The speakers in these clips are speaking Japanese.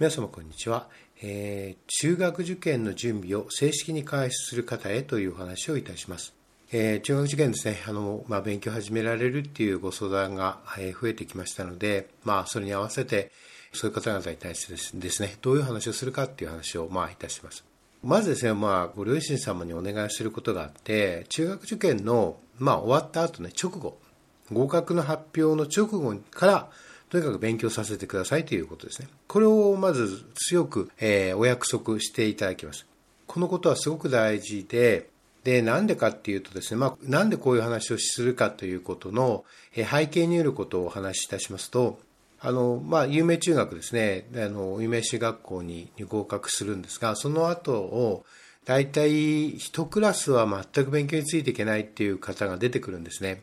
皆様こんにちは、えー、中学受験の準備を正式に開始する方へというお話をいたします。えー、中学受験ですね、あの、まあ、勉強始められるっていうご相談が、え増えてきましたので、まあ、それに合わせて、そういう方々に対してですね、どういう話をするかっていう話を、まあ、いたします。まずですね、まあ、ご両親様にお願いすることがあって、中学受験の、まあ、終わった後ね、直後、合格の発表の直後から、とにかく勉強させてくださいということですね。これをまず強く、えー、お約束していただきます。このことはすごく大事で、で、なんでかっていうとですね、まあ、なんでこういう話をするかということの、え背景によることをお話しいたしますと、あの、まあ、有名中学ですね、あの、有名私学校に合格するんですが、その後を、大体一クラスは全く勉強についていけないっていう方が出てくるんですね。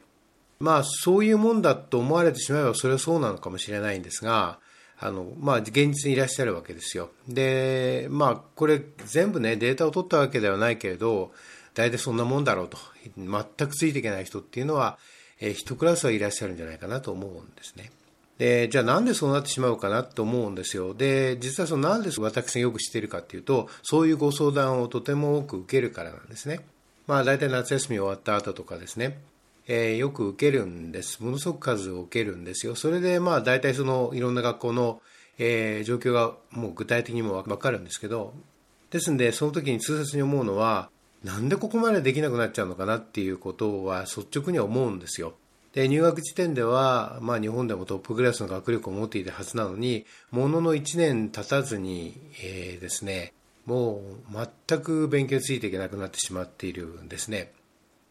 まあ、そういうもんだと思われてしまえば、それはそうなのかもしれないんですが、あの、まあ、現実にいらっしゃるわけですよ。で、まあ、これ全部ね、データを取ったわけではないけれど、大体そんなもんだろうと。全くついていけない人っていうのは、えー、一クラスはいらっしゃるんじゃないかなと思うんですね。で、じゃあなんでそうなってしまうかなと思うんですよ。で、実はそのなんで私がよく知っているかっていうと、そういうご相談をとても多く受けるからなんですね。まあ大体夏休み終わった後とかですね、えー、よく受けるんです。ものすごく数を受けるんですよ。それでまあ大体そのいろんな学校の、えー、状況がもう具体的にもわかるんですけど、ですんでその時に痛切に思うのは、なんでここまでできなくなっちゃうのかなっていうことは率直に思うんですよ。で入学時点では、まあ、日本でもトップクラスの学力を持っていたはずなのにものの1年経たずに、えー、ですねもう全く勉強についていけなくなってしまっているんですね。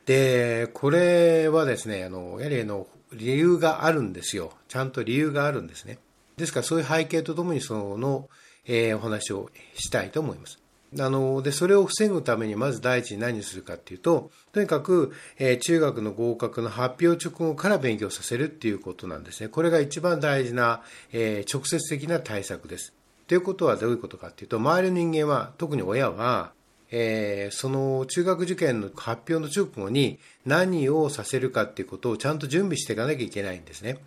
で、これはですね、あの、やはりの、理由があるんですよ。ちゃんと理由があるんですね。ですからそういう背景とともにその、えー、お話をしたいと思います。あの、で、それを防ぐためにまず第一に何するかっていうと、とにかく、えー、中学の合格の発表直後から勉強させるっていうことなんですね。これが一番大事な、えー、直接的な対策です。ということはどういうことかっていうと、周りの人間は、特に親は、えー、その中学受験の発表の直後に何をさせるかっていうことをちゃんと準備していかなきゃいけないんですね。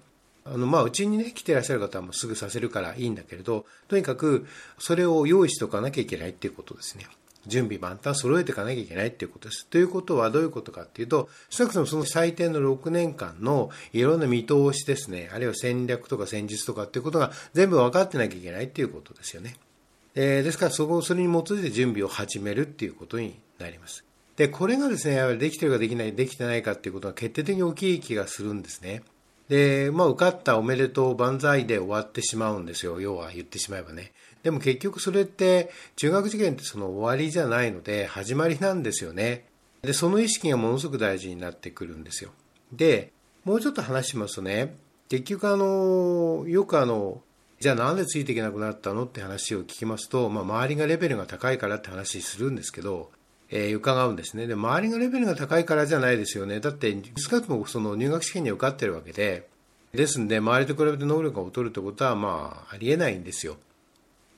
あの、まあ、うちにね、来てらっしゃる方はもうすぐさせるからいいんだけれど、とにかく、それを用意しておかなきゃいけないっていうことですね。準備万端揃えていかなきゃいけないっていうことです。ということはどういうことかっていうと、少なくともその最低の6年間のいろんな見通しですね、あるいは戦略とか戦術とかっていうことが全部分かってなきゃいけないっていうことですよね。えー、ですからそこ、それに基づいて準備を始めるっていうことになります。で、これがですね、やはりできてるかできない、できてないかっていうことが決定的に大きい気がするんですね。で、まあ、受かったおめでとう万歳で終わってしまうんですよ。要は言ってしまえばね。でも結局それって、中学受験ってその終わりじゃないので、始まりなんですよね。で、その意識がものすごく大事になってくるんですよ。で、もうちょっと話しますとね、結局あの、よくあの、じゃあなんでついていけなくなったのって話を聞きますと、まあ、周りがレベルが高いからって話するんですけど、えー、伺うんですね。で、周りがレベルが高いからじゃないですよね。だって、少なくともその入学試験に受かってるわけで、ですんで、周りと比べて能力が劣るってことは、まあ、ありえないんですよ。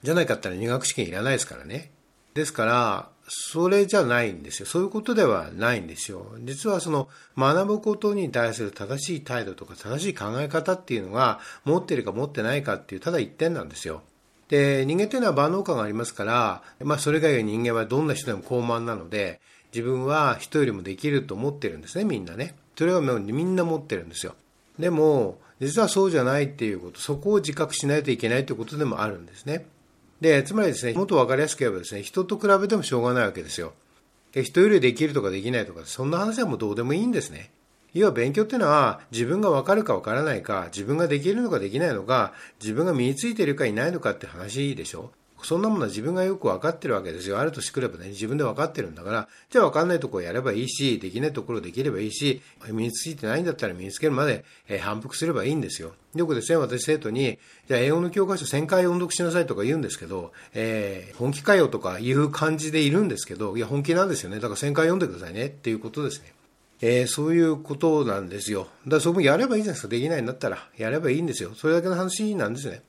じゃないかったら入学試験いらないですからね。ですから、それじゃないんですよ。そういうことではないんですよ。実はその学ぶことに対する正しい態度とか正しい考え方っていうのが持ってるか持ってないかっていうただ一点なんですよ。で、人間っていうのは万能感がありますから、まあそれ以外に人間はどんな人でも高慢なので、自分は人よりもできると思ってるんですね、みんなね。それはみんな持ってるんですよ。でも、実はそうじゃないっていうこと、そこを自覚しないといけないということでもあるんですね。で、つまりですね、もっと分かりやすく言えばですね、人と比べてもしょうがないわけですよ。で人よりできるとかできないとか、そんな話はもうどうでもいいんですね。要は勉強っていうのは自分がわかるかわからないか、自分ができるのかできないのか、自分が身についているかいないのかって話でしょ。そんなものは自分がよく分かってるわけですよ。あるとしくればね、自分で分かってるんだから、じゃあ分かんないところやればいいし、できないところできればいいし、身についてないんだったら身につけるまで、えー、反復すればいいんですよ。よくですね、私生徒に、じゃあ英語の教科書1000回音読しなさいとか言うんですけど、えー、本気かよとかいう感じでいるんですけど、いや、本気なんですよね。だから1000回読んでくださいねっていうことですね。えー、そういうことなんですよ。だからそこやればいいじゃないですか。できないんだったら。やればいいんですよ。それだけの話なんですね。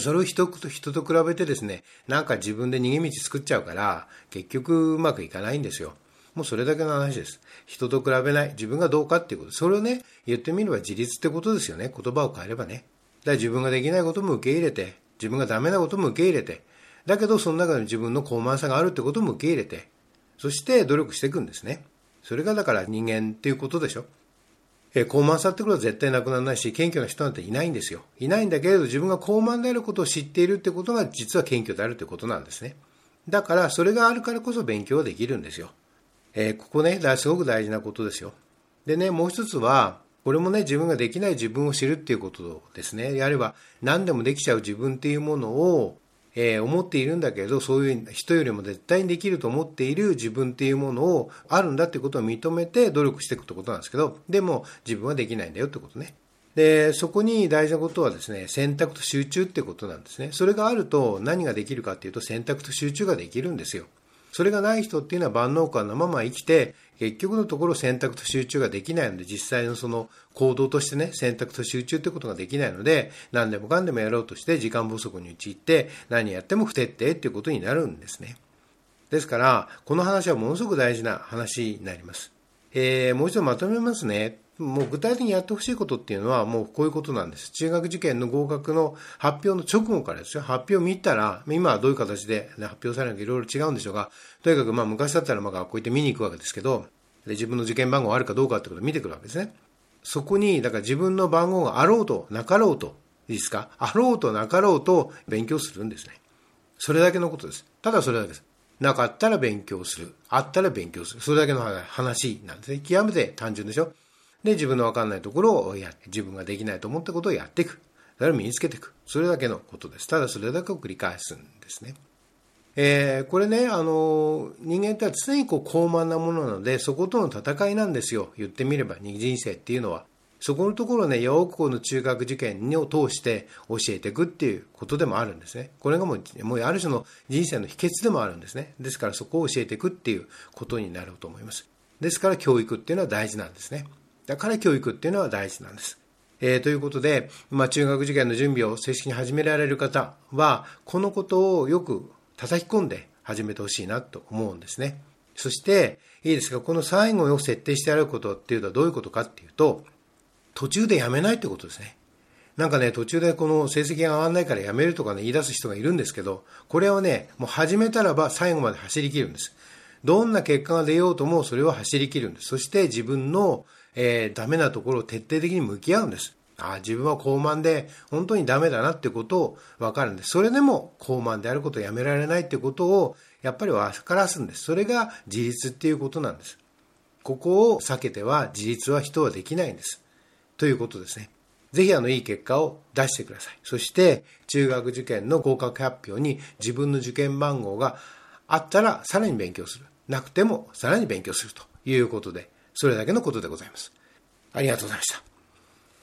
それを人と人と比べてですね、なんか自分で逃げ道作っちゃうから、結局うまくいかないんですよ。もうそれだけの話です。人と比べない。自分がどうかっていうこと。それをね、言ってみれば自立ってことですよね。言葉を変えればね。だから自分ができないことも受け入れて、自分がダメなことも受け入れて、だけどその中で自分の高慢さがあるってことも受け入れて、そして努力していくんですね。それがだから人間っていうことでしょ。えー、高慢さってことは絶対なくならないし、謙虚な人なんていないんですよ。いないんだけれど、自分が高慢であることを知っているってことが実は謙虚であるということなんですね。だから、それがあるからこそ勉強できるんですよ。えー、ここね、すごく大事なことですよ。でね、もう一つは、これもね、自分ができない自分を知るっていうことですね。やれば、何でもできちゃう自分っていうものを、えー、思っているんだけど、そういう人よりも絶対にできると思っている自分っていうものをあるんだってことを認めて努力していくってことなんですけど、でも自分はできないんだよってことね。で、そこに大事なことはですね、選択と集中ってことなんですね。それがあると何ができるかっていうと選択と集中ができるんですよ。それがない人っていうのは万能感のまま生きて、結局のところ選択と集中ができないので、実際のその行動としてね、選択と集中ってことができないので、何でもかんでもやろうとして時間不足に陥って、何やっても不徹底っていうことになるんですね。ですから、この話はものすごく大事な話になります。えー、もう一度まとめますね。もう具体的にやってほしいことっていうのはもうこういうことなんです。中学受験の合格の発表の直後からですよ。発表見たら、今はどういう形で、ね、発表されるのかいろいろ違うんでしょうが、とにかくまあ昔だったらまあ学校行って見に行くわけですけど、で自分の受験番号あるかどうかってことを見てくるわけですね。そこに、だから自分の番号があろうとなかろうと、いいですか？あろうとなかろうと勉強するんですね。それだけのことです。ただそれだけです。なかったら勉強する。あったら勉強する。それだけの話なんですね。極めて単純でしょ。で、自分のわかんないところをや自分ができないと思ったことをやっていく。だから身につけていく。それだけのことです。ただそれだけを繰り返すんですね。えー、これね、あの、人間って常にこう高慢なものなので、そことの戦いなんですよ。言ってみれば、人生っていうのは。そこのところね、よくこの中学受験を通して教えていくっていうことでもあるんですね。これがもう、もうある種の人生の秘訣でもあるんですね。ですからそこを教えていくっていうことになると思います。ですから教育っていうのは大事なんですね。だから教育っていうのは大事なんです。えー、ということで、まあ、中学受験の準備を正式に始められる方は、このことをよく叩き込んで始めてほしいなと思うんですね。そして、いいですか、この最後を設定してあることっていうのはどういうことかっていうと、途中でやめないってことですね。なんかね、途中でこの成績が上がらないからやめるとかね、言い出す人がいるんですけど、これはね、もう始めたらば最後まで走り切るんです。どんな結果が出ようともそれを走り切るんです。そして自分の、えー、ダメなところを徹底的に向き合うんです。ああ自分は高慢で本当にダメだなってことを分かるんです。それでも高慢であることをやめられないってことをやっぱり分からすんです。それが自立っていうことなんです。ここを避けては自立は人はできないんです。ということですね。ぜひあのいい結果を出してください。そして中学受験の合格発表に自分の受験番号があったらさらに勉強する。なくてもさらに勉強するということで、それだけのことでございます。ありがとうございました。